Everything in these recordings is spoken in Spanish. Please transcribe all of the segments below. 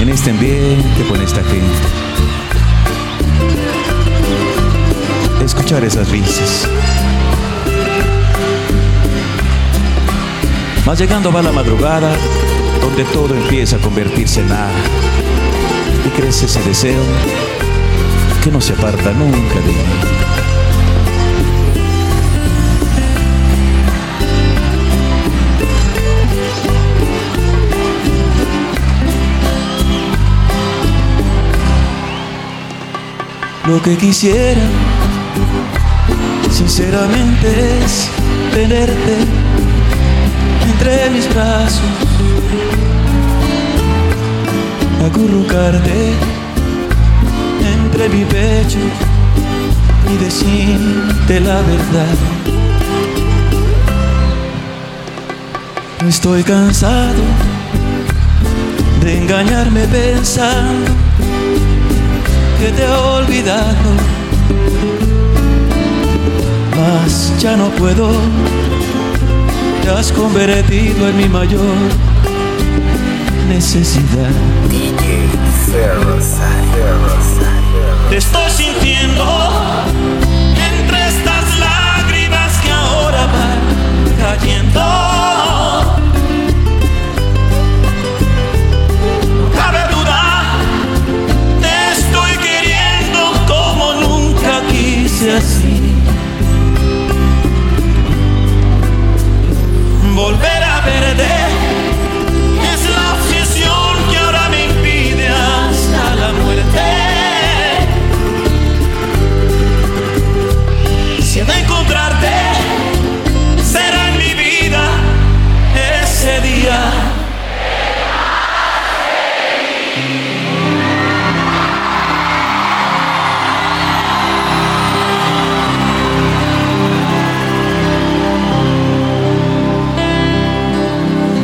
en este ambiente, con esta gente. Escuchar esas risas. Mas llegando va la madrugada, donde todo empieza a convertirse en nada. Y crece ese deseo que no se aparta nunca de mí. Lo que quisiera, sinceramente, es tenerte entre mis brazos, acurrucarte entre mi pecho y decirte la verdad. Estoy cansado de engañarme pensando que te he olvidado, mas ya no puedo, te has convertido en mi mayor necesidad. Te estoy sintiendo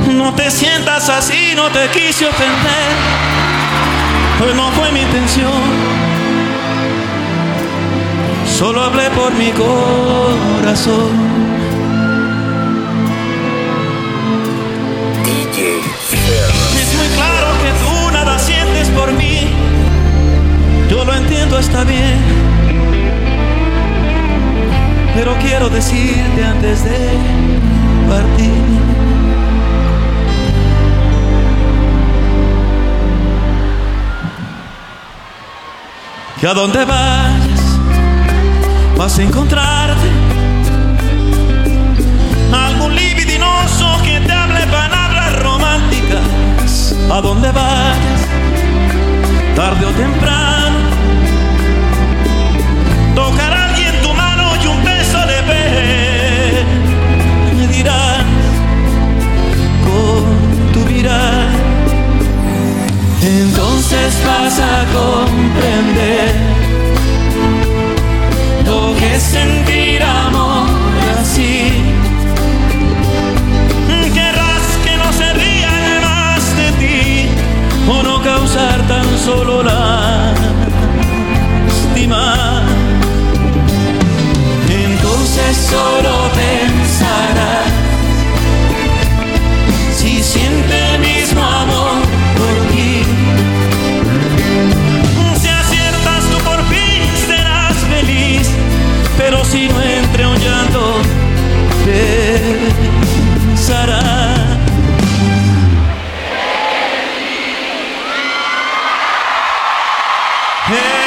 No te sientas así, no te quise ofender, pues no fue mi intención. Solo hablé por mi corazón. Está bien. Pero quiero decirte antes de partir. que a donde vayas vas a encontrarte algún libidinoso que te hable palabras románticas. A donde vayas, tarde o temprano solo lástima. Entonces solo Yeah.